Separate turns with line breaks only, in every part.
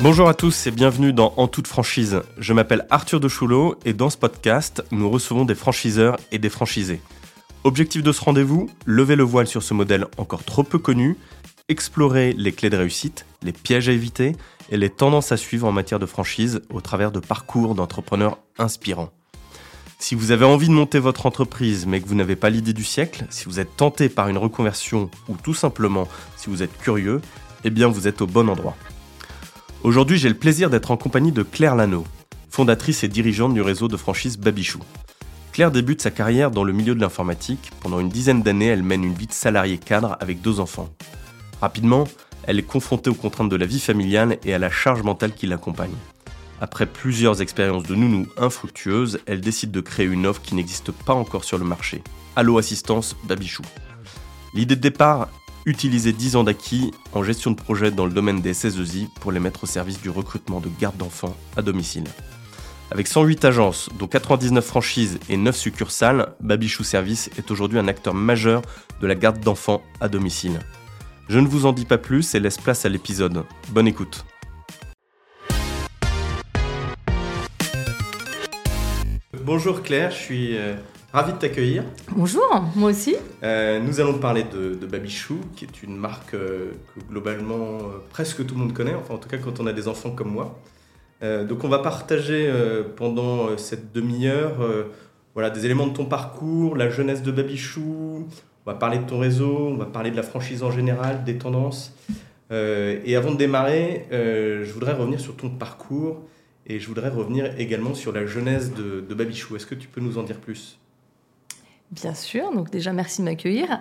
Bonjour à tous et bienvenue dans En toute franchise. Je m'appelle Arthur de Choulot et dans ce podcast, nous recevons des franchiseurs et des franchisés. Objectif de ce rendez-vous Lever le voile sur ce modèle encore trop peu connu, explorer les clés de réussite, les pièges à éviter et les tendances à suivre en matière de franchise au travers de parcours d'entrepreneurs inspirants. Si vous avez envie de monter votre entreprise mais que vous n'avez pas l'idée du siècle, si vous êtes tenté par une reconversion ou tout simplement si vous êtes curieux, eh bien vous êtes au bon endroit. Aujourd'hui, j'ai le plaisir d'être en compagnie de Claire Lano, fondatrice et dirigeante du réseau de franchise Babichou. Claire débute sa carrière dans le milieu de l'informatique. Pendant une dizaine d'années, elle mène une vie de salarié cadre avec deux enfants. Rapidement, elle est confrontée aux contraintes de la vie familiale et à la charge mentale qui l'accompagne. Après plusieurs expériences de nounou infructueuses, elle décide de créer une offre qui n'existe pas encore sur le marché. Allo Assistance Babichou. L'idée de départ, utiliser 10 ans d'acquis en gestion de projet dans le domaine des SSEI pour les mettre au service du recrutement de gardes d'enfants à domicile. Avec 108 agences, dont 99 franchises et 9 succursales, Babichou Service est aujourd'hui un acteur majeur de la garde d'enfants à domicile. Je ne vous en dis pas plus et laisse place à l'épisode. Bonne écoute. Bonjour Claire, je suis euh, ravi de t'accueillir.
Bonjour, moi aussi.
Euh, nous allons parler de, de, Babichou, qui est une marque euh, que globalement presque tout le monde connaît, enfin en tout cas quand on a des enfants comme moi. donc on va partager pendant cette demi-heure voilà, des éléments de ton parcours, la jeunesse de Babichou, on va parler de ton réseau, on va parler de la franchise en général, des tendances. et avant de démarrer, je voudrais revenir sur ton parcours et je voudrais revenir également sur la genèse de, Babichou. Est-ce que tu peux nous en dire plus?
Bien sûr, donc déjà merci de m'accueillir.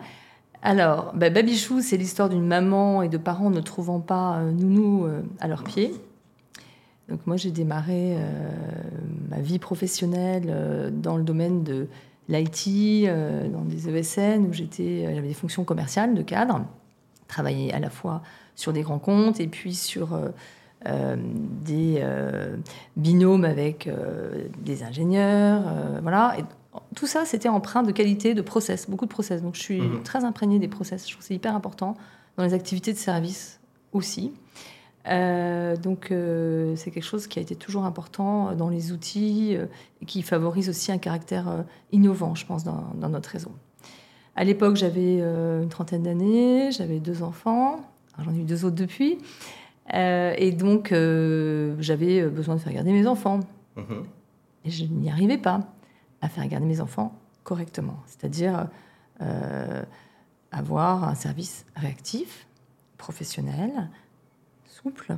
Alors, bah, Babichou, c'est l'histoire d'une maman et de parents ne trouvant pas euh, nounou euh, à leurs pieds. Donc moi, j'ai démarré euh, ma vie professionnelle dans le domaine de l'IT, dans des ESN où j'étais, j'avais des fonctions commerciales de cadre, travailler à la fois sur des grands comptes et puis sur euh, des euh, binômes avec euh, des ingénieurs, voilà. Tout ça, c'était empreint de qualité, de process, beaucoup de process. Donc je suis mhm. très imprégnée des process. Je trouve que c'est hyper important dans les activités de service aussi. donc c'est quelque chose qui a été toujours important dans les outils et qui favorise aussi un caractère innovant, je pense, dans, dans notre réseau. À l'époque, j'avais une trentaine d'années, j'avais deux enfants, j'en ai eu deux autres depuis. Euh, et donc, euh, j'avais besoin de faire garder mes enfants. Mhm. Et je n'y arrivais pas à faire garder mes enfants correctement. C'est-à-dire euh, avoir un service réactif, professionnel, souple.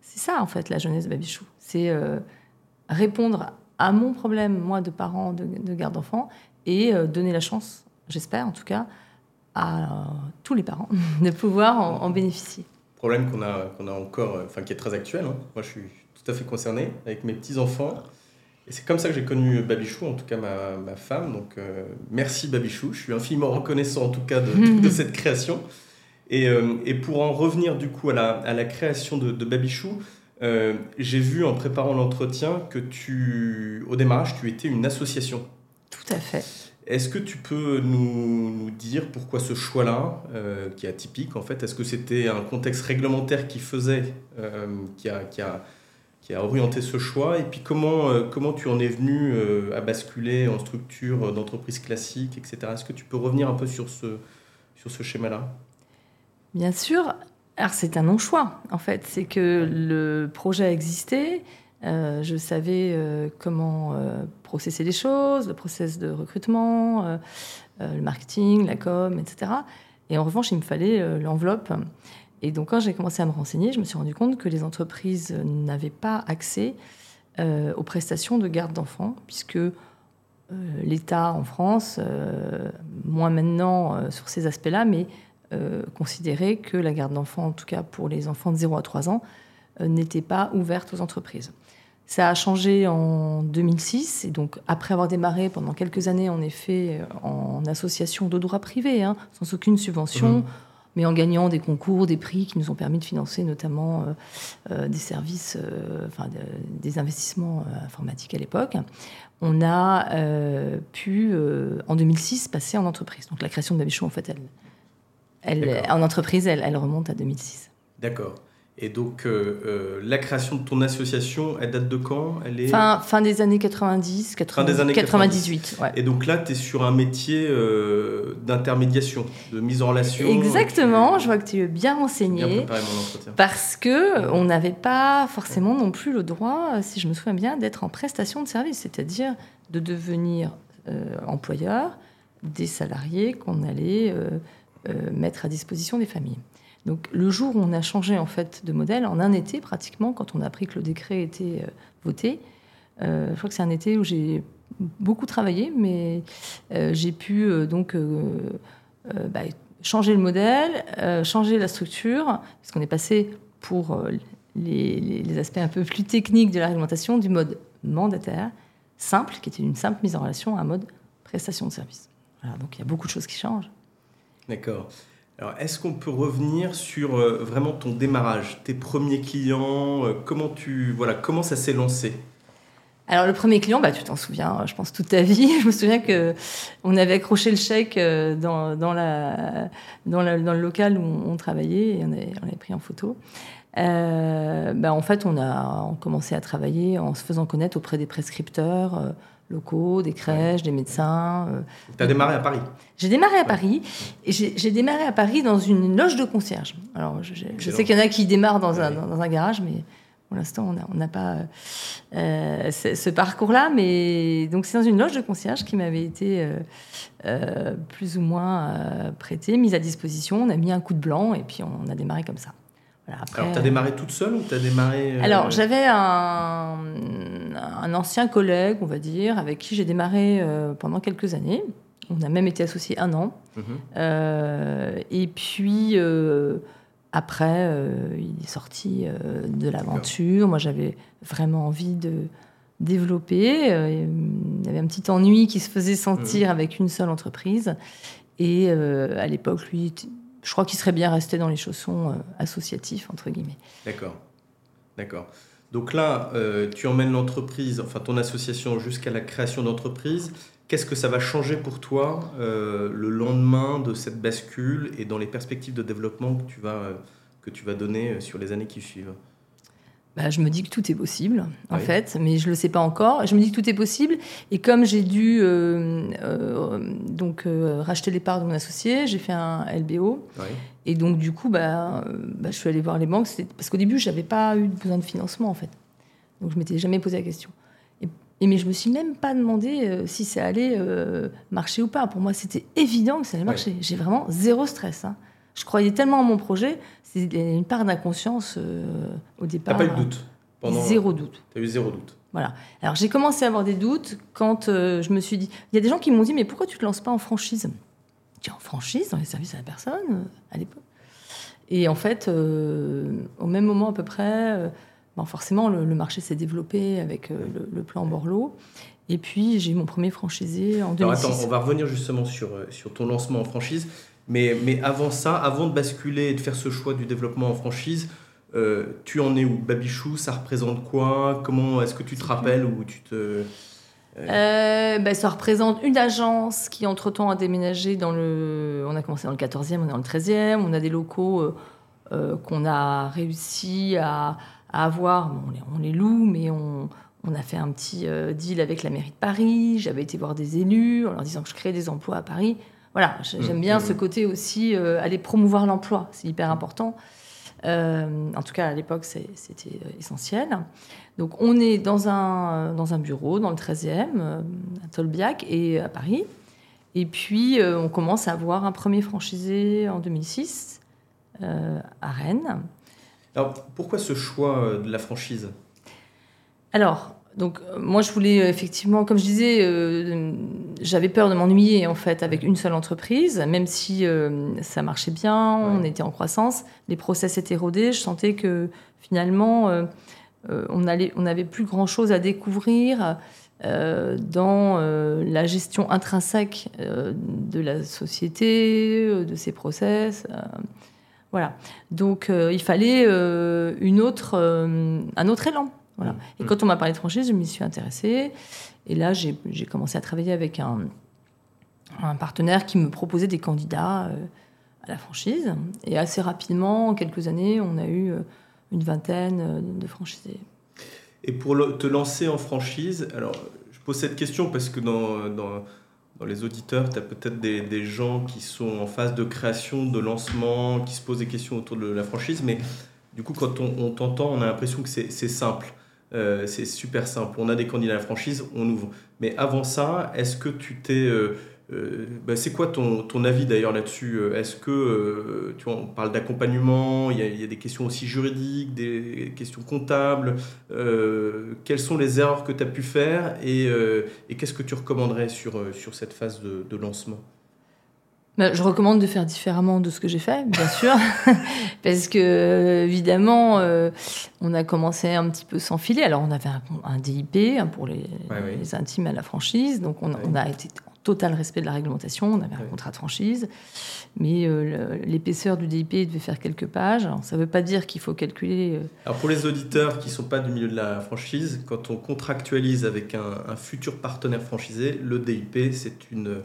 C'est ça, en fait, la jeunesse Babichou. C'est répondre à mon problème, moi, de parent de, garde d'enfants, et donner la chance, j'espère en tout cas, à tous les parents de pouvoir en bénéficier
problème qu'on a, encore, euh, enfin qui est très actuel. Hein. Moi, je suis tout à fait concerné avec mes petits-enfants. Et c'est comme ça que j'ai connu Babichou, en tout cas ma, ma femme. Donc euh, merci Babichou, je suis infiniment reconnaissant en tout cas de, de cette création. Et, euh, et, pour en revenir du coup à la, à la création de, de Babichou, j'ai vu en préparant l'entretien que tu, au démarrage, tu étais une association.
Tout à fait.
Est-ce que tu peux nous, dire pourquoi ce choix-là, euh, qui est atypique en fait, est-ce que c'était un contexte réglementaire qui faisait, euh, qui, a, qui, a, qui, a, orienté ce choix Et puis comment, euh, comment tu en es venu à basculer en structure d'entreprise classique, etc. Est-ce que tu peux revenir un peu sur ce, sur ce schéma-là?
Bien sûr. Alors c'est un non-choix en fait. C'est que le projet a existé. Euh, je savais euh, comment euh, processer les choses, le process de recrutement, le marketing, la com, etc. Et en revanche, il me fallait l'enveloppe. Et donc, quand j'ai commencé à me renseigner, je me suis rendu compte que les entreprises n'avaient pas accès aux prestations de garde d'enfants, puisque l'État en France, moins maintenant sur ces aspects-là, mais considérait que la garde d'enfants, en tout cas pour les enfants de 0 à 3 ans, n'était pas ouverte aux entreprises. Ça a changé en 2006, et donc après avoir démarré pendant quelques années, en effet, en association de droit privé, hein, sans aucune subvention, mmh. Mais en gagnant des concours, des prix qui nous ont permis de financer notamment euh, euh, des services, euh, enfin des investissements informatiques à l'époque, on a pu, en 2006, passer en entreprise. Donc la création de Babichou, en fait, elle, elle en entreprise, elle, elle remonte à 2006.
D'accord. Et donc, euh, euh, la création de ton association, elle date de quand? Elle est...
fin, fin des années 90, 90
Fin des années
98. Ouais.
Et donc là, tu es sur un métier euh, d'intermédiation, de mise en relation.
Exactement, je vois que tu es bien
Bien
renseigné.
préparé mon entretien.
Parce que on n'avait pas forcément non plus le droit, si je me souviens bien, d'être en prestation de service, c'est-à-dire de devenir euh, employeur des salariés qu'on allait mettre à disposition des familles. Donc le jour où on a changé en fait de modèle, en un été pratiquement, quand on a appris que le décret était euh, voté, euh, je crois que c'est un été où j'ai beaucoup travaillé, mais euh, j'ai pu donc bah, changer le modèle, changer la structure, parce qu'on est passé pour les, aspects un peu plus techniques de la réglementation du mode mandataire, simple, qui était une simple mise en relation, à un mode prestation de service. Donc il y a beaucoup de choses qui changent.
D'accord. Alors, est-ce qu'on peut revenir sur euh, vraiment ton démarrage, tes premiers clients, euh, comment tu, voilà, comment ça s'est lancé?
Alors le premier client, bah, tu t'en souviens, je pense toute ta vie. Je me souviens que on avait accroché le chèque euh, dans, dans, la, dans, le local où on, travaillait et on avait, on pris en photo. Euh, bah, en fait, on a commencé à travailler en se faisant connaître auprès des prescripteurs euh, locaux, des crèches, des médecins. euh.
Tu as démarré à Paris.
J'ai démarré à Paris et j'ai démarré à Paris dans une loge de concierge. Alors, je, sais qu'il y en a qui démarrent dans, un,
Ouais.
dans un garage, mais pour l'instant, on n'a pas euh, ce, parcours-là. Mais donc, c'est dans une loge de concierge qui m'avait été euh, euh, plus ou moins prêtée, mise à disposition. On a mis un coup de blanc et puis on a démarré comme ça. Voilà, après,
Alors, tu as démarré toute seule ou tu as démarré. euh,
alors, j'avais un, un ancien collègue, on va dire, avec qui j'ai démarré euh, pendant quelques années. On a même été associés un an.
Mhm.
Euh, et puis, euh, après, euh, il est sorti euh, de l'aventure. Moi, j'avais vraiment envie de développer. Euh, il y avait un petit ennui qui se faisait sentir avec une seule entreprise. Et euh, à l'époque, lui, je crois qu'il serait bien resté dans les chaussons euh, associatifs, entre guillemets.
D'accord. D'accord. Donc là, euh, tu emmènes l'entreprise, enfin ton association jusqu'à la création d'entreprise. Qu'est-ce que ça va changer pour toi euh, le lendemain de cette bascule et dans les perspectives de développement que tu vas, que tu vas donner sur les années qui suivent?
Bah, je me dis que tout est possible, en
Oui.
fait, mais je le sais pas encore. Je me dis que tout est possible. Et comme j'ai dû euh, euh, donc euh, racheter les parts de mon associé, j'ai fait un LBO.
Oui.
Et donc du coup, bah, bah, je suis allée voir les banques. Parce qu'au début, j'avais pas eu besoin de financement, en fait. Donc je m'étais jamais posé la question. Et, et mais je me suis même pas demandé si ça allait marcher ou pas. Pour moi, c'était évident que ça allait marcher. J'ai vraiment zéro stress. hein. Je croyais tellement en mon projet. C'est une part d'inconscience euh, au
T'as
départ.
pas eu de doute pendant...
Zéro doute.
T'as eu zéro doute.
Voilà. Alors j'ai commencé à avoir des doutes quand euh, je me suis dit. Il y a des gens qui m'ont dit mais pourquoi tu te lances pas en franchise? J'ai en franchise dans les services à la personne euh, à l'époque. Et en fait, euh, au même moment à peu près, bon, forcément le, le marché s'est développé avec le, le plan Borloo. Et puis j'ai eu mon premier franchisé en
Alors
2006.
attends, on va revenir justement sur, sur ton lancement en franchise. Mais, mais avant ça, avant de basculer et de faire ce choix du développement en franchise, euh, tu en es où? Babichou, ça représente quoi? Comment est-ce que tu te rappelles ou tu te...
Euh, ben, ça représente une agence qui, entre-temps, a déménagé dans le... On a commencé dans le 14e, on est dans le 13e. On a des locaux euh, qu'on a réussi à, à avoir. Bon, on, les, on les loue, mais on, on a fait un petit deal avec la mairie de Paris. J'avais été voir des élus en leur disant que je créais des emplois à Paris. Voilà, j'ai- j'aime bien
Mmh.
ce côté aussi, euh, aller promouvoir l'emploi. C'est hyper important. Euh, en tout cas, à l'époque, c'était euh, essentiel. Donc, on est dans un, dans un bureau, dans le 13e, euh, à Tolbiac et à Paris. Et puis, euh, on commence à avoir un premier franchisé en 2006 euh, à Rennes.
Alors, pourquoi ce choix de la franchise?
Alors, donc, moi, je voulais effectivement, comme je disais, j'avais peur de m'ennuyer en fait avec une seule entreprise, même si euh, ça marchait bien, on
Ouais.
était en croissance, les process étaient rodés, je sentais que finalement, euh, euh, on allait, on n'avait plus grand chose à découvrir euh, dans la gestion intrinsèque de la société, de ses process. voilà. Donc, il fallait une autre, un autre élan. Voilà. Et
Mm.
quand on m'a parlé de franchise, je m'y suis intéressée. Et là, j'ai commencé à travailler avec un, partenaire qui me proposait des candidats euh, à la franchise. Et assez rapidement, en quelques années, on a eu euh, une vingtaine de franchisés.
Et pour te lancer en franchise, alors je pose cette question parce que dans, les auditeurs, tu as peut-être des, gens qui sont en phase de création, de lancement, qui se posent des questions autour de la franchise, mais du coup, quand on t'entend, on a l'impression que c'est simple. Euh, c'est super simple. On a des candidats à la franchise, on ouvre. Mais avant ça, est-ce que tu t'es euh, euh, bah, c'est quoi ton, ton avis d'ailleurs là-dessus Est-ce que, tu on parle d'accompagnement, il y, y, a des questions aussi juridiques, des questions comptables. quelles sont les erreurs que tu as pu faire et, et qu'est-ce que tu recommanderais sur, sur cette phase de, de lancement?
Bah, je recommande de faire différemment de ce que j'ai fait, bien sûr, parce que évidemment, euh, on a commencé un petit peu sans filer. Alors, on avait un, un DIP hein, pour les,
Ouais, oui.
les intimes à la franchise, donc on,
Ouais.
on a été en total respect de la réglementation. On avait un contrat de franchise, mais euh, l'épaisseur du DIP devait faire quelques pages. Alors, ça ne veut pas dire qu'il faut calculer. euh,
Alors pour les auditeurs qui ne sont pas du milieu de la franchise, quand on contractualise avec un, un futur partenaire franchisé, le DIP, c'est une,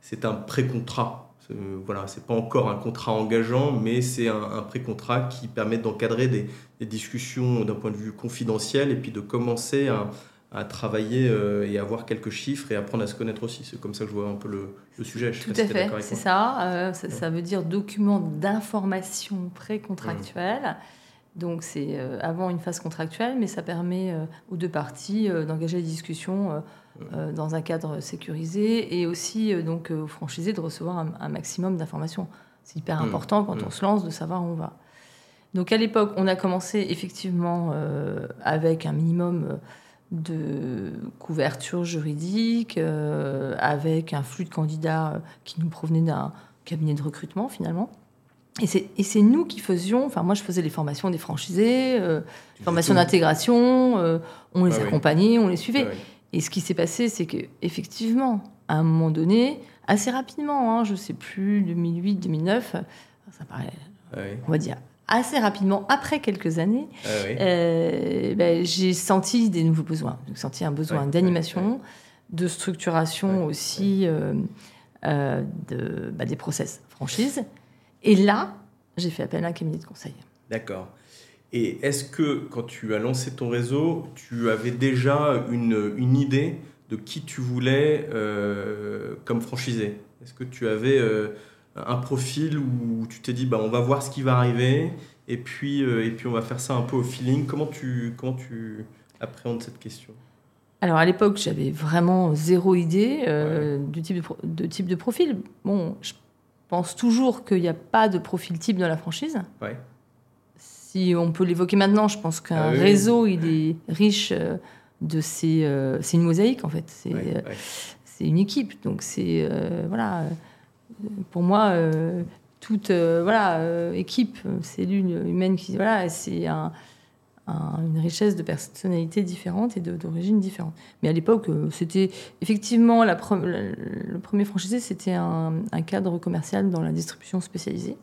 c'est un pré-contrat. C'est- Voilà, c'est pas encore un contrat engageant, mais c'est un, un pré-contrat qui permet d'encadrer des, des discussions d'un point de vue confidentiel et puis de commencer à, à travailler euh, et avoir quelques chiffres et apprendre à se connaître aussi. C'est comme ça que je vois un peu le, le sujet. Je
Tout à
si
fait, c'est ça. Euh, ça. ça veut dire document d'information pré-contractuelle. Donc c'est euh, avant une phase contractuelle, mais ça permet euh, aux deux parties euh, d'engager des discussions euh, euh, dans un cadre sécurisé et aussi euh, donc euh, aux franchisés de recevoir un, un maximum d'informations. C'est hyper
Mm.
important quand
Mm.
on se lance de savoir où on va. Donc à l'époque, on a commencé effectivement euh, avec un minimum euh, de couverture juridique, euh, avec un flux de candidats euh, qui nous provenait d'un cabinet de recrutement finalement. Et c'est, nous qui faisions, enfin moi je faisais les formations des franchisés, euh, formations d'intégration, euh, on les
Ah oui.
accompagnait, on les suivait.
Ouais.
Et ce qui s'est passé, c'est que effectivement, à un moment donné, assez rapidement, hein, je sais plus, 2008, 2009, ça paraît,
Ouais,
on va dire, assez rapidement, après quelques années,
ouais.
euh, ben, j'ai senti des nouveaux besoins. J'ai senti un besoin d'animation, de structuration aussi euh, de, bah, des process franchise. Et là, j'ai fait appel à un cabinet de conseil.
D'accord. Et est-ce que quand tu as lancé ton réseau, tu avais déjà une, une idée de qui tu voulais euh, comme franchisé? Est-ce que tu avais euh, un profil où tu t'es dit bah, on va voir ce qui va arriver et puis, euh, et puis on va faire ça un peu au feeling? Comment tu, comment tu appréhendes cette question?
Alors à l'époque, j'avais vraiment zéro idée du type de type de profil. Bon, je pense toujours qu'il n'y a pas de profil type dans la franchise.
Ouais.
Si on peut l'évoquer maintenant, je pense qu'un
Ah oui.
réseau, il est riche euh, de ces... euh, c'est une mosaïque, en fait. C'est
Ouais,
euh,
ouais.
une équipe. Donc c'est... euh, voilà. Pour moi, toute voilà, équipe, cellule humaine, qui, voilà, c'est un, un- une richesse de personnalités différentes et d'origines différentes. Mais à l'époque, euh, c'était effectivement la pre- le premier franchisé, c'était un, cadre commercial dans la distribution spécialisée.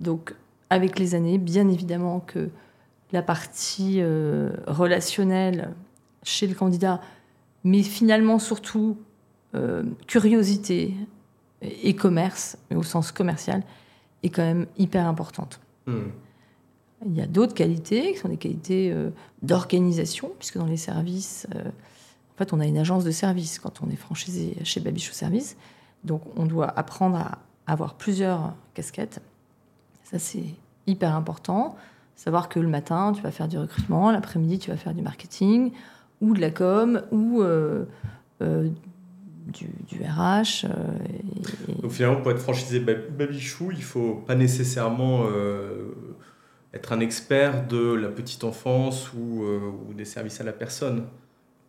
Donc, avec les années, bien évidemment que la partie euh, relationnelle chez le candidat, mais finalement surtout euh, curiosité et commerce, au sens commercial, est quand même hyper importante.
Hmm.
Il y a d'autres qualités qui sont des qualités euh, d'organisation, puisque dans les services, euh, en fait, on a une agence de service quand on est franchisé chez Babichou Service. Donc, on doit apprendre à avoir plusieurs casquettes. Ça, c'est hyper important. Savoir que le matin, tu vas faire du recrutement, l'après-midi, tu vas faire du marketing, ou de la com, ou euh, du, RH.
Donc finalement, pour être franchisé Bab- Babichou, il faut pas nécessairement être un expert de la petite enfance ou, euh, ou des services à la personne.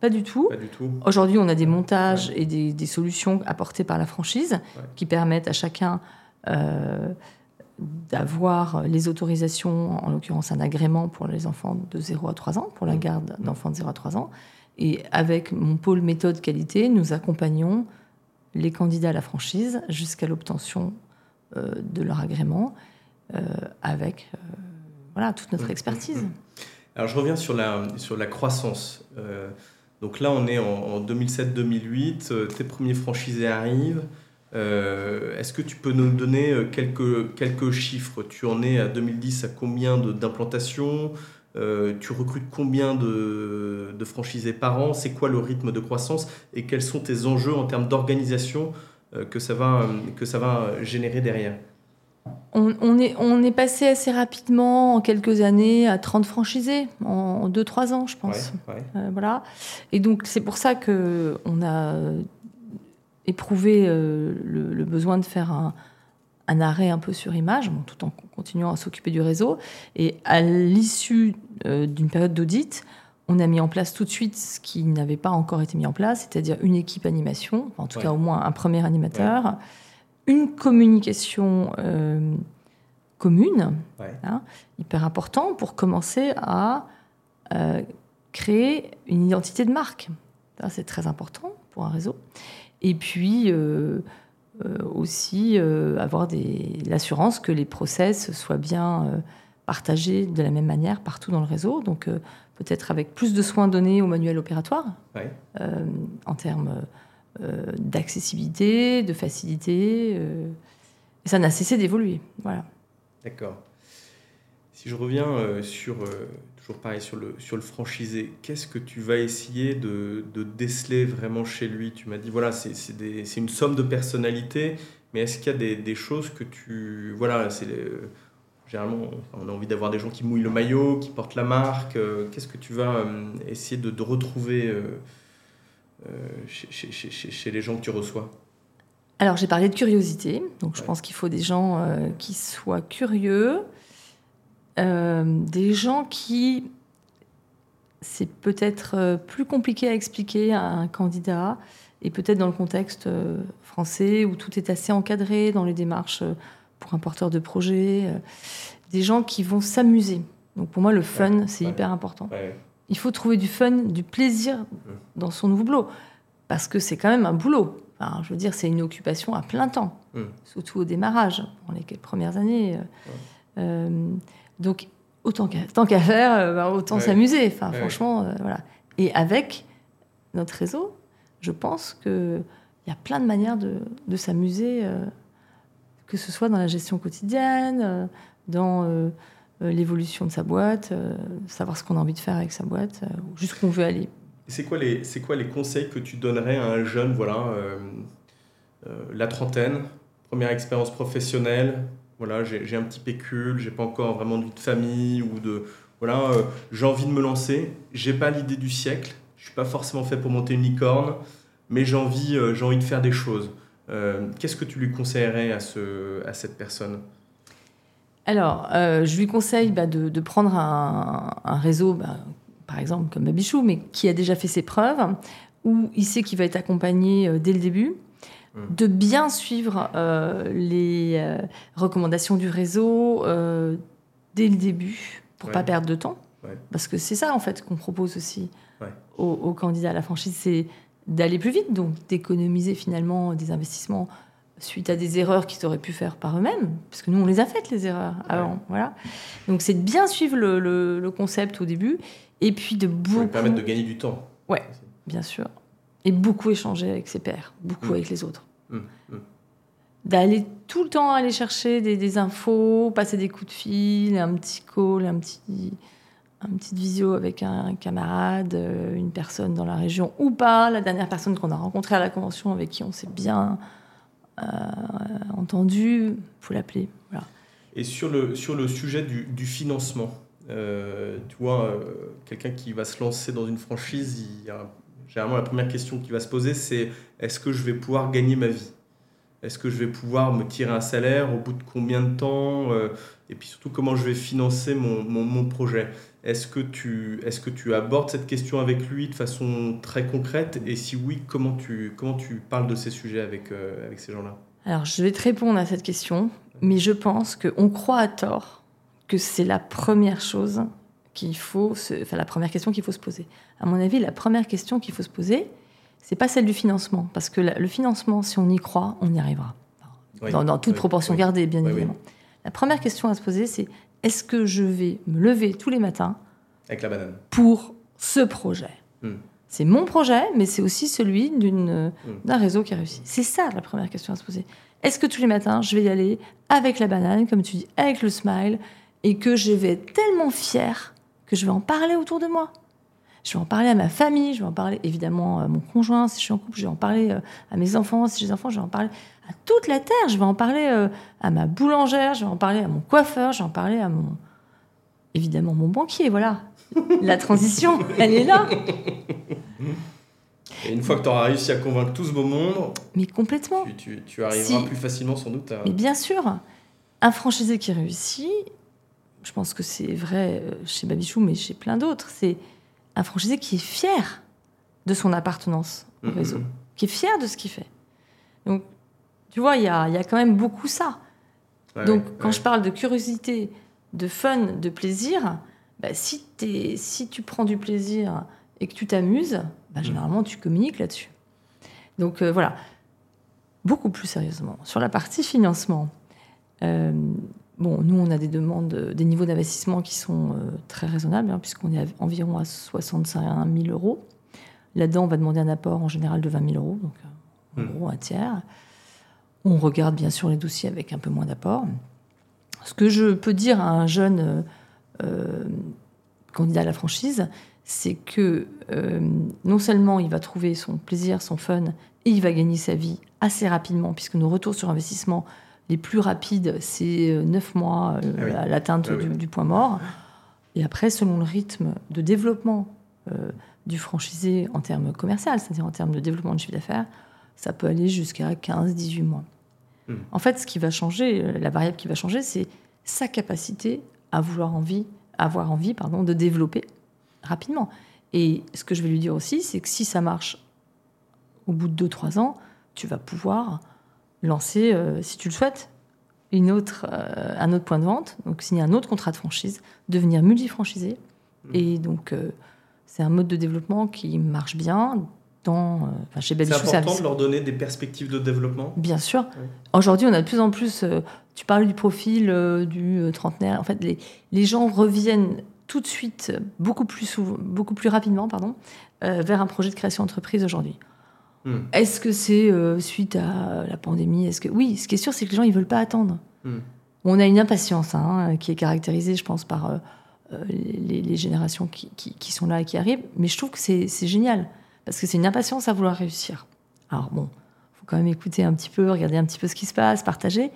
Pas du tout.
Pas du tout.
Aujourd'hui, on a des montages et des, des solutions apportées par la franchise
Ouais.
qui permettent à chacun euh, d'avoir les autorisations, en l'occurrence un agrément pour les enfants de 0 à 3 ans, pour la garde d'enfants de 0 à 3 ans. Et avec mon pôle méthode qualité, nous accompagnons les candidats à la franchise jusqu'à l'obtention euh, de leur agrément euh, avec voilà, toute notre expertise.
mmh, Alors je reviens sur la, sur la croissance. Euh, donc là, on est en, en 2007-2008, euh, tes premiers franchisés arrivent. Est-ce que tu peux nous donner quelques, quelques chiffres? Tu en es à 2010 à combien d'implantations? Tu recrutes combien de, de franchisés par an? C'est quoi le rythme de croissance? Et quels sont tes enjeux en termes d'organisation que, ça va, que ça va générer derrière?
On, est, on est passé assez rapidement, en quelques années, à 30 franchisés, en 2-3 ans, je pense. Euh, voilà. Et donc, c'est pour ça qu'on a éprouvé euh, le, besoin de faire un, arrêt un peu sur image, tout en continuant à s'occuper du réseau. Et à l'issue euh, d'une période d'audit, on a mis en place tout de suite ce qui n'avait pas encore été mis en place, c'est-à-dire une équipe animation, en tout cas au moins un premier animateur une communication euh, commune, hein, hyper important pour commencer à euh, créer une identité de marque. C'est très important pour un réseau. Et puis euh, aussi avoir l'assurance que les process soient bien partagés de la même manière partout dans le réseau. Donc peut-être avec plus de soins donnés au manuel opératoire en termes d'accessibilité, de facilité. Euh, ça n'a cessé d'évoluer. Voilà.
D'accord. Si je reviens euh, sur, toujours pareil, sur le, franchisé, qu'est-ce que tu vas essayer de, déceler vraiment chez lui? Tu m'as dit, voilà, c'est une somme de personnalités, mais est-ce qu'il y a des, choses que tu... Voilà, c'est généralement, on a envie d'avoir des gens qui mouillent le maillot, qui portent la marque. Qu'est-ce que tu vas essayer de retrouver euh, chez, les gens que tu reçois.
Alors j'ai parlé de curiosité, donc je pense qu'il faut des gens euh, qui soient curieux, euh, des gens qui c'est peut-être plus compliqué à expliquer à un candidat, et peut-être dans le contexte français où tout est assez encadré dans les démarches pour un porteur de projet, des gens qui vont s'amuser. Donc pour moi, le fun, c'est hyper important il faut trouver du fun, du plaisir dans son nouveau boulot. Parce que c'est quand même un boulot. je veux dire, c'est une occupation à plein temps, mm. surtout au démarrage, dans les premières années. Euh, euh, donc, autant qu'à, tant qu'à faire, euh, ben, autant s'amuser. Enfin, franchement, voilà. Et avec notre réseau, je pense qu'il y a plein de manières de, de s'amuser, que ce soit dans la gestion quotidienne, dans l'évolution de sa boîte, euh, savoir ce qu'on a envie de faire avec sa boîte, euh, jusqu'où on veut aller.
C'est quoi, les, c'est quoi les conseils que tu donnerais à un jeune, voilà, la trentaine, première expérience professionnelle, voilà, j'ai, un petit pécule, j'ai pas encore vraiment de vie de famille ou de, voilà, j'ai envie de me lancer, j'ai pas l'idée du siècle, je suis pas forcément fait pour monter une licorne, mais j'ai envie, envie de faire des choses. qu'est-ce que tu lui conseillerais à, ce, à cette personne?
Alors, euh, je lui conseille bah, de, prendre un, réseau, bah, par exemple comme Babichou, mais qui a déjà fait ses preuves, où il sait qu'il va être accompagné euh, dès le début, mmh. de bien suivre euh, les recommandations du réseau dès le début, pour ne pas perdre de temps. Parce que c'est ça, en fait, qu'on propose aussi aux, candidats à la franchise, c'est d'aller plus vite, donc d'économiser finalement des investissements suite à des erreurs qu'ils auraient pu faire par eux-mêmes, parce que nous, on les a faites, les erreurs, avant. Voilà. Donc, c'est de bien suivre le, concept au début, et puis de beaucoup... Ça
permettre de gagner du temps.
Ouais, bien sûr. Et beaucoup échanger avec ses pairs, beaucoup mm. avec les autres. Mm, mm. D'aller tout le temps aller chercher des, infos, passer des coups de fil, un petit call, un petit, un petit visio avec un camarade, euh, une personne dans la région ou pas, la dernière personne qu'on a rencontrée à la convention avec qui on s'est bien entendu, il faut l'appeler. Voilà.
Et sur le, sur le sujet du, financement, euh, tu vois, euh, quelqu'un qui va se lancer dans une franchise, généralement la première question qui va se poser, c'est est-ce que je vais pouvoir gagner ma vie? Est-ce que je vais pouvoir me tirer un salaire au bout de combien de temps Et puis surtout, comment je vais financer mon, mon, projet? Est-ce que, tu, est que tu abordes cette question avec lui de façon très concrète? Et si oui, comment tu, comment tu parles de ces sujets avec, euh, avec ces gens-là?
Alors, je vais te répondre à cette question, mais je pense qu'on croit à tort que c'est la première chose qu'il faut, enfin la première question qu'il faut se poser. À mon avis, la première question qu'il faut se poser, c'est pas celle du financement, parce que le financement, si on y croit, on y arrivera. Dans, toute proportion gardée, bien évidemment. La première question à se poser, c'est est-ce que je vais me lever tous les matins
Avec la banane.
pour ce projet? Hmm. C'est mon projet, mais c'est aussi celui d'une-
Mm.
d'un réseau qui a réussi. C'est ça la première question à se poser. Est-ce que tous les matins, je vais y aller avec la banane, comme tu dis, avec le smile, et que je vais être tellement fière que je vais en parler autour de moi? Je vais en parler à ma famille, je vais en parler évidemment à mon conjoint, si je suis en couple, je vais en parler euh, à mes enfants, si j'ai des enfants, je vais en parler à toute la terre, je vais en parler euh, à ma boulangère, je vais en parler à mon coiffeur, je vais en parler à mon... Évidemment, mon banquier, voilà. La transition, elle est là.
Et une fois que tu auras réussi à convaincre tout ce beau monde,
Mais complètement.
tu, tu- tu arriveras
Si.
plus facilement sans doute à...
Mais bien sûr, un franchisé qui réussit, je pense que c'est vrai euh, chez Babichou, mais chez plein d'autres, c'est un franchisé qui est fier de son appartenance au réseau, qui est fier de ce qu'il fait. Donc, tu vois, il y a, il y a quand même beaucoup ça.
Ouais,
Donc,
ouais,
quand
ouais.
je parle de curiosité, de fun, de plaisir, bah, si, t'es- si tu prends du plaisir et que tu t'amuses, bah, généralement, tu communiques là-dessus. Donc, euh, voilà. Beaucoup plus sérieusement, sur la partie financement, euh, bon, nous, on a des demandes, euh, des niveaux d'investissement qui sont euh, très raisonnables, hein, puisqu'on est à- environ à 65 000 euros. Là-dedans, on va demander un apport en général de 20 000 euros, donc euh, en
Mm.
gros un tiers. On regarde bien sûr les dossiers avec un peu moins d'apport. Ce que je peux dire à un jeune euh, candidat à la franchise, c'est que euh, non seulement il va trouver son plaisir, son fun, et il va gagner sa vie assez rapidement, puisque nos retours sur investissement les plus rapides, c'est euh, 9 mois euh,
Ah oui.
à l'atteinte
Ah oui.
du, du point mort. Et après, selon le rythme de développement euh, du franchisé en termes commerciaux, c'est-à-dire en termes de développement de chiffre d'affaires, ça peut aller jusqu'à 15-18 mois.
Hmm.
En fait, ce qui va changer, euh, la variable qui va changer, c'est sa capacité à vouloir envie, avoir envie pardon, de développer rapidement. Et ce que je vais lui dire aussi, c'est que si ça marche au bout de 2-3 ans, tu vas pouvoir lancer, euh, si tu le souhaites, une autre, euh, un autre point de vente, donc signer un autre contrat de franchise, devenir multifranchisé.
Hmm.
Et donc, euh, c'est un mode de développement qui marche bien dans, enfin, chez
C'est important
Service.
de leur donner des perspectives de développement?
Bien sûr.
Oui.
Aujourd'hui, on a de plus en plus. tu parles du profil du trentenaire. En fait, les, les gens reviennent tout de suite, beaucoup plus, souvent, beaucoup plus rapidement, pardon, vers un projet de création d'entreprise aujourd'hui.
Hmm.
Est-ce que c'est euh, suite à la pandémie Est-ce que oui Ce qui est sûr, c'est que les gens ils veulent pas attendre.
Hmm.
On a une impatience hein, qui est caractérisée, je pense, par euh, euh, les, les générations qui, qui- qui sont là et qui arrivent. Mais je trouve que c'est c'est génial parce que c'est une impatience à vouloir réussir. Alors bon, faut quand même écouter un petit peu, regarder un petit peu ce qui se passe, partager.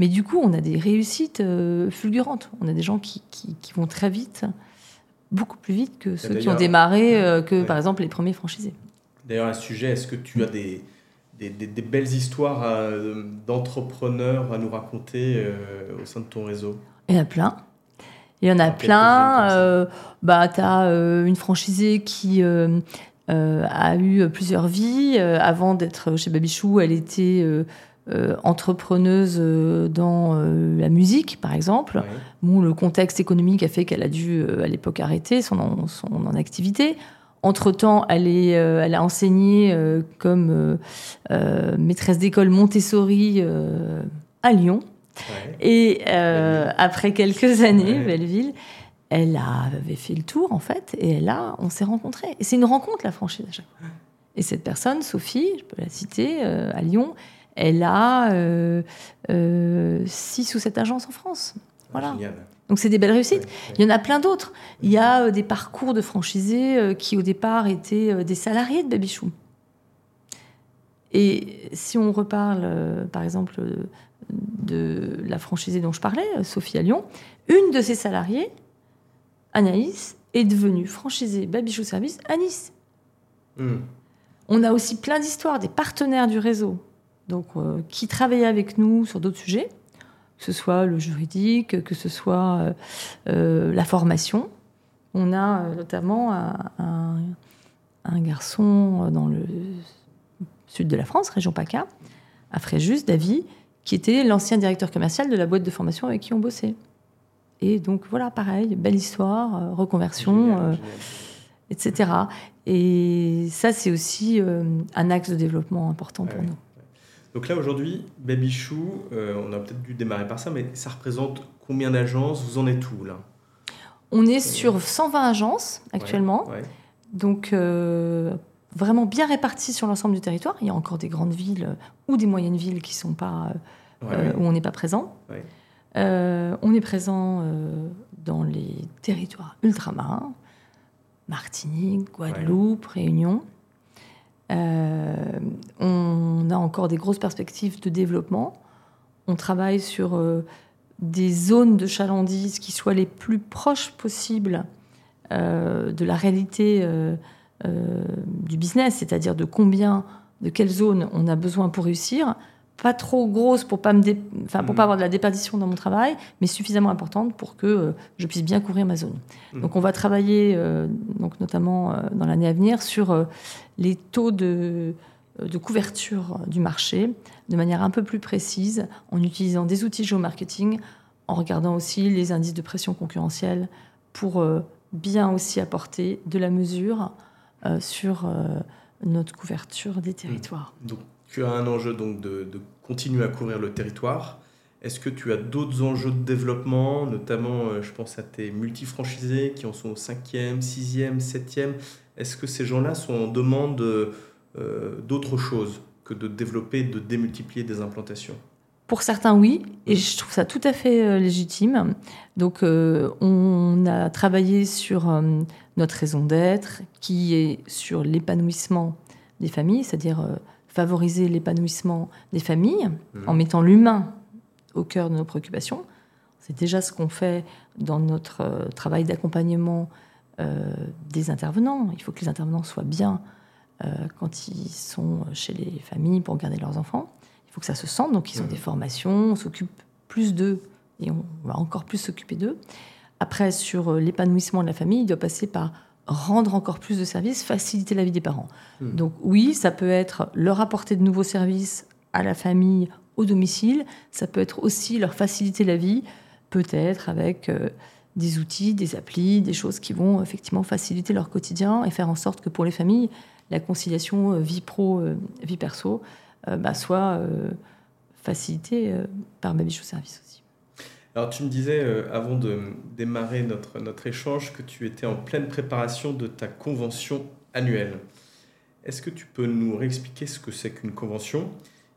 Mais du coup, on a des réussites euh, fulgurantes. On a des gens qui, qui- qui vont très vite, beaucoup plus vite que ceux qui ont démarré euh, que,
Ouais.
par exemple, les premiers franchisés.
D'ailleurs, à ce sujet, est-ce que tu as des, des, des- des belles histoires euh, d'entrepreneurs à nous raconter euh, au sein de ton réseau?
Il y en a plein. Il y en a plein. Euh, bah, tu as une franchisée qui a eu plusieurs vies. Avant d'être chez Babichou, elle était euh, entrepreneuse euh, dans euh, la musique, par exemple.
Ouais.
Bon, le contexte économique a fait qu'elle a dû, à l'époque, arrêter son, son activité. Entre-temps, elle, est, euh, elle a enseigné euh, comme euh, maîtresse d'école Montessori à Lyon.
Ouais.
Et après quelques années,
Ouais.
Belleville, elle avait fait le tour, en fait, et là, on s'est rencontrés. Et c'est une rencontre, la franchise, à chaque fois. Et cette personne, Sophie, je peux la citer, à Lyon, elle a six ou sept agences en France. Voilà.
Génial.
Donc c'est des belles réussites. Il y en a plein d'autres. Il y a euh, des parcours de franchisés euh, qui, au départ, étaient euh, des salariés de Babichou. Et si on reparle, par exemple, de la franchisée dont je parlais, Sophie à Lyon, une de ses salariés, Anaïs, est devenue franchisée Babichou Service à Nice.
Hmm.
On a aussi plein d'histoires des partenaires du réseau donc, euh, qui travaillaient avec nous sur d'autres sujets, que ce soit le juridique, que ce soit euh, euh, la formation. On a euh, notamment un, un- un garçon dans le sud de la France, région PACA, à Fréjus, Davy, qui était l'ancien directeur commercial de la boîte de formation avec qui on bossait. Et donc voilà, pareil, belle histoire, reconversion.
Génial,
euh,
génial.
etc. Et ça, c'est aussi euh, un axe de développement important pour nous.
Donc là, aujourd'hui, Baby Chou, euh, on a peut-être dû démarrer par ça, mais ça représente combien d'agences? Vous en êtes où là?
On est sur 120 agences actuellement,
Ouais, ouais.
donc vraiment bien répartis sur l'ensemble du territoire. Il y a encore des grandes villes ou des moyennes villes qui sont pas où on n'est pas présent. on est présent dans les territoires ultramarins, Martinique, Guadeloupe, Réunion. On a encore des grosses perspectives de développement. On travaille sur des zones de chalandise qui soient les plus proches possibles euh, de la réalité euh, euh, du business, c'est-à-dire de combien, de quelle zone on a besoin pour réussir, pas trop grosse pour pas me enfin, pour pas mm. avoir de la déperdition dans mon travail, mais suffisamment importante pour que je puisse bien couvrir ma zone. Mm. Donc on va travailler, donc notamment dans l'année à venir, sur les taux de, de couverture du marché de manière un peu plus précise en utilisant des outils géomarketing, en regardant aussi les indices de pression concurrentielle pour bien aussi apporter de la mesure euh, sur euh, notre couverture des territoires.
Mmh. Donc, tu as un enjeu donc de, continuer à couvrir le territoire. Est-ce que tu as d'autres enjeux de développement, notamment, euh, je pense à tes multifranchisés qui en sont au cinquième, sixième, septième. Est-ce que ces gens-là sont en demande d'autre chose que de développer, de démultiplier des implantations?
Pour certains, oui, et je trouve ça tout à fait euh, légitime. Donc, euh, on a travaillé sur euh, notre raison d'être, qui est sur l'épanouissement des familles, c'est-à-dire favoriser l'épanouissement des familles mmh. en mettant l'humain au cœur de nos préoccupations. C'est déjà ce qu'on fait dans notre travail d'accompagnement des intervenants. Il faut que les intervenants soient bien quand ils sont chez les familles pour garder leurs enfants. Il faut que ça se sente. Donc, ils ont des formations, on s'occupe plus d'eux et on va encore plus s'occuper d'eux. Après, sur euh, l'épanouissement de la famille, il doit passer par rendre encore plus de services, faciliter la vie des parents. Hmm. Donc oui, ça peut être leur apporter de nouveaux services à la famille au domicile, ça peut être aussi leur faciliter la vie, peut-être avec euh, des outils, des applis, des choses qui vont effectivement faciliter leur quotidien et faire en sorte que pour les familles, la conciliation euh, vie pro, vie perso euh, bah, soit euh, facilité euh, par Babichou Service aussi.
Alors tu me disais avant de démarrer notre, notre échange que tu étais en pleine préparation de ta convention annuelle. Est-ce que tu peux nous réexpliquer ce que c'est qu'une convention?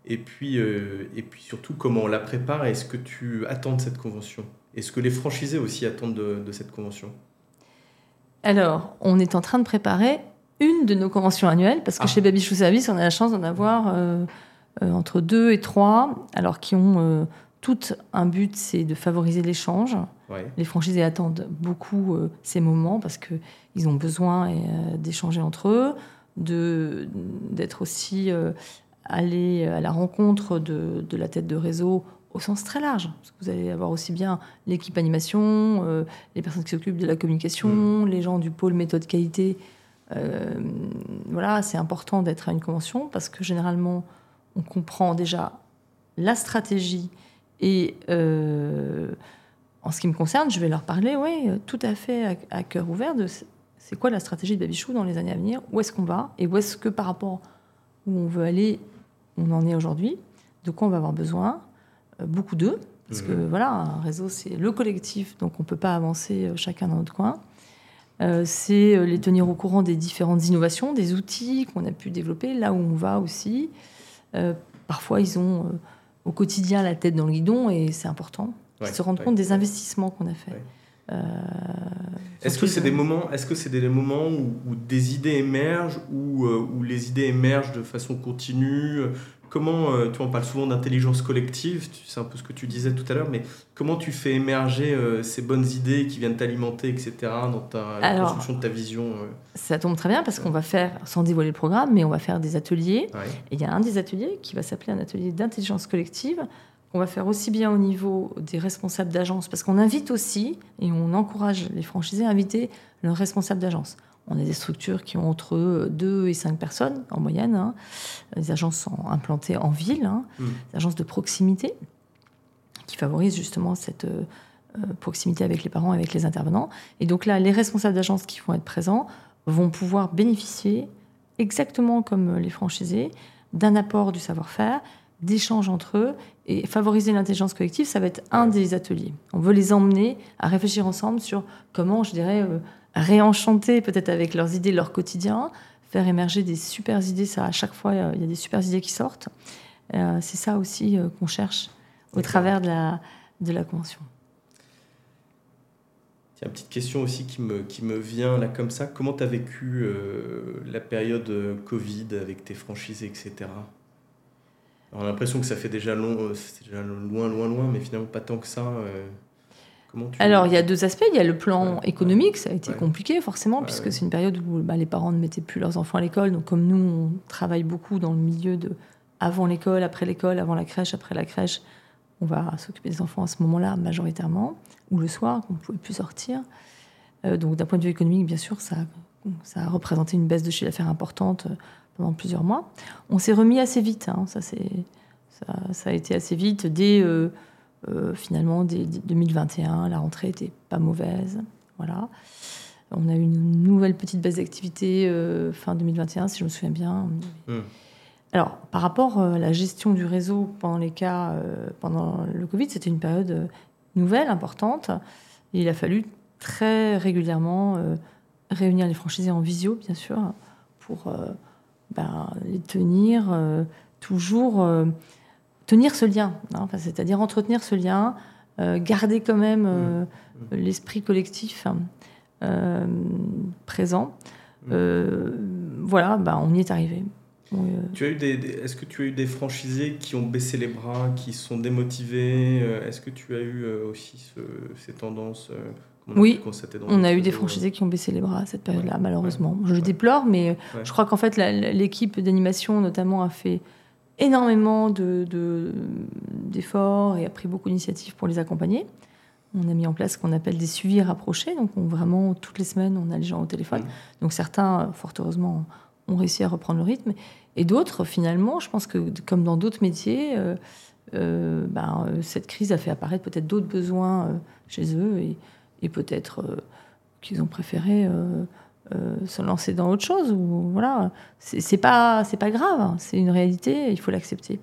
Et puis, et puis surtout comment on la prépare? Et est-ce que tu attends de cette convention? Est-ce que les franchisés aussi attendent de, de cette convention?
Alors, on est en train de préparer une de nos conventions annuelles, parce que ah. chez Babichou Service, on a la chance d'en avoir euh, euh, entre deux et trois, alors qui ont euh, tout un but, c'est de favoriser l'échange. Les franchisés attendent beaucoup ces moments parce qu'ils ont besoin d'échanger entre eux, d'être aussi allés à la rencontre de, de, la tête de réseau au sens très large. Parce que vous allez avoir aussi bien l'équipe animation, les personnes qui s'occupent de la communication, mm. les gens du pôle méthode qualité euh, voilà, c'est important d'être à une convention parce que généralement, on comprend déjà la stratégie et euh, en ce qui me concerne, je vais leur parler, oui, tout à fait à, cœur ouvert de c'est quoi la stratégie de Babichou dans les années à venir, où est-ce qu'on va et où est-ce que par rapport où on veut aller, on en est aujourd'hui, de quoi on va avoir besoin, euh, beaucoup d'eux, parce que mmh. voilà, un réseau c'est le collectif, donc on ne peut pas avancer chacun dans notre coin. Euh, c'est euh, les tenir au courant des différentes innovations, des outils qu'on a pu développer, là où on va aussi. Euh, parfois, ils ont au quotidien la tête dans le guidon et c'est important. de se rendre compte des investissements qu'on a faits.
est-ce que c'est des moments, est-ce que c'est des moments où, des idées émergent, où, où, les idées émergent de façon continue, Comment, euh, tu en parles souvent d'intelligence collective, c'est un peu ce que tu disais tout à l'heure, mais comment tu fais émerger euh, ces bonnes idées qui viennent t'alimenter, etc., dans ta construction de ta vision euh
Ça tombe très bien parce qu'on va faire, sans dévoiler le programme, mais on va faire des ateliers. Et il y a un des ateliers qui va s'appeler un atelier d'intelligence collective, qu'on va faire aussi bien au niveau des responsables d'agence, parce qu'on invite aussi, et on encourage les franchisés à inviter leurs responsables d'agence. On a des structures qui ont entre 2 et 5 personnes en moyenne. Hein. Les agences sont implantées en ville, hein. mmh. des agences de proximité qui favorisent justement cette euh, proximité avec les parents et avec les intervenants. Et donc là, les responsables d'agence qui vont être présents vont pouvoir bénéficier, exactement comme les franchisés, d'un apport du savoir-faire, d'échanges entre eux et favoriser l'intelligence collective, ça va être un des ateliers. On veut les emmener à réfléchir ensemble sur comment, je dirais, euh, réenchanter peut-être avec leurs idées, leur quotidien, faire émerger des super idées. Ça, à chaque fois, il y a des super idées qui sortent. c'est ça aussi qu'on cherche au travers de la, de la convention.
Tiens, petite question aussi qui me, qui me vient là comme ça. Comment tu as vécu la période Covid avec tes franchisés, etc. On a l'impression que ça fait déjà, long, euh, déjà loin, loin, loin, mais finalement pas tant que ça. Euh,
tu... Alors, il y a deux aspects. Il y a le plan économique, ça a été compliqué forcément, puisque c'est une période où bah, les parents ne mettaient plus leurs enfants à l'école. Donc, comme nous, on travaille beaucoup dans le milieu de avant l'école, après l'école, avant la crèche, après la crèche, on va s'occuper des enfants à ce moment-là majoritairement, ou le soir, qu'on ne pouvait plus sortir. Euh, donc, d'un point de vue économique, bien sûr, ça, ça a représenté une baisse de chiffre d'affaires importante pendant plusieurs mois. On s'est remis assez vite, hein. ça, ça, ça, a été assez vite. Dès euh, euh, finalement, dès 2021, la rentrée était pas mauvaise. Voilà. On a eu une nouvelle petite baisse d'activité euh, fin 2021, si je me souviens bien. Hmm. Alors, par rapport à la gestion du réseau pendant les cas, pendant le Covid, c'était une période nouvelle, importante. Et il a fallu très régulièrement réunir les franchisés en visio, bien sûr, pour ben, les tenir euh, toujours, euh, tenir ce lien, hein, c'est-à-dire entretenir ce lien, euh, garder quand même mmh. l'esprit collectif présent. Mmh. voilà, ben, on y est arrivé.
Tu as eu des, est-ce que tu as eu des franchisés qui ont baissé les bras, qui sont démotivés Est-ce que tu as eu aussi ces tendances
oui, on a eu des franchisés qui ont baissé les bras à cette période-là, malheureusement. Je le déplore, mais je crois qu'en fait, l'équipe d'animation, notamment, a fait énormément d'efforts de, et a pris beaucoup d'initiatives pour les accompagner. On a mis en place ce qu'on appelle des suivis rapprochés. Donc, on, vraiment, toutes les semaines, on a les gens au téléphone. Donc, certains, fort heureusement, ont réussi à reprendre le rythme. Et d'autres, finalement, je pense que, comme dans d'autres métiers, euh, euh, ben, cette crise a fait apparaître peut-être d'autres besoins euh, chez eux. Et, et peut-être euh, qu'ils ont préféré euh, euh, se lancer dans autre chose. Ou, voilà, c'est pas, pas grave, hein. c'est une réalité, il faut l'accepter.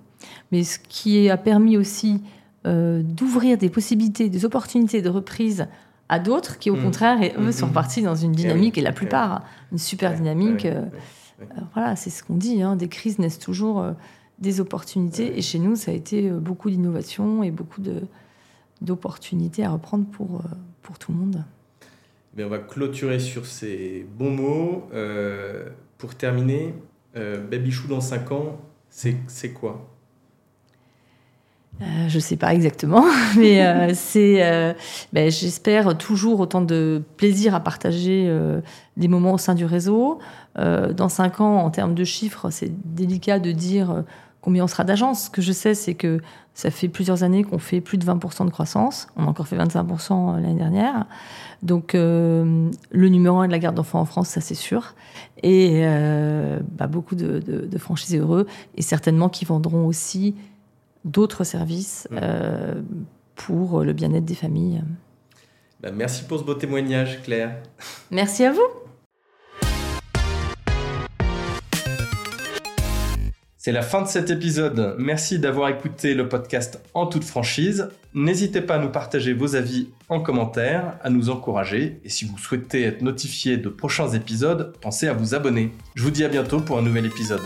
Mais ce qui a permis aussi d'ouvrir des possibilités, des opportunités de reprise à d'autres qui, au mmh. contraire, eux, mmh. sont partis dans une eh dynamique, et, la plupart, une super dynamique. voilà, c'est ce qu'on dit, hein, des crises naissent toujours des opportunités. Et chez nous, ça a été beaucoup d'innovation et beaucoup d'opportunités à reprendre pour, pour tout le monde.
On va clôturer sur ces bons mots. Euh, pour terminer, euh, Baby dans 5 ans, c'est quoi?
Euh, je ne sais pas exactement, mais ben, j'espère toujours autant de plaisir à partager des moments au sein du réseau. dans cinq ans, en termes de chiffres, c'est délicat de dire combien on sera d'agence. Ce que je sais, c'est que ça fait plusieurs années qu'on fait plus de 20% de croissance. On a encore fait 25% l'année dernière. Donc, euh, le numéro un de la garde d'enfants en France, ça c'est sûr. Et euh, bah, beaucoup de, de, franchisés heureux. Et certainement qui vendront aussi d'autres services euh, pour le bien-être des familles.
Bah, merci pour ce beau témoignage, Claire.
Merci à vous.
C'est la fin de cet épisode. Merci d'avoir écouté le podcast en toute franchise. N'hésitez pas à nous partager vos avis en commentaire, à nous encourager. Et si vous souhaitez être notifié de prochains épisodes, pensez à vous abonner. Je vous dis à bientôt pour un nouvel épisode.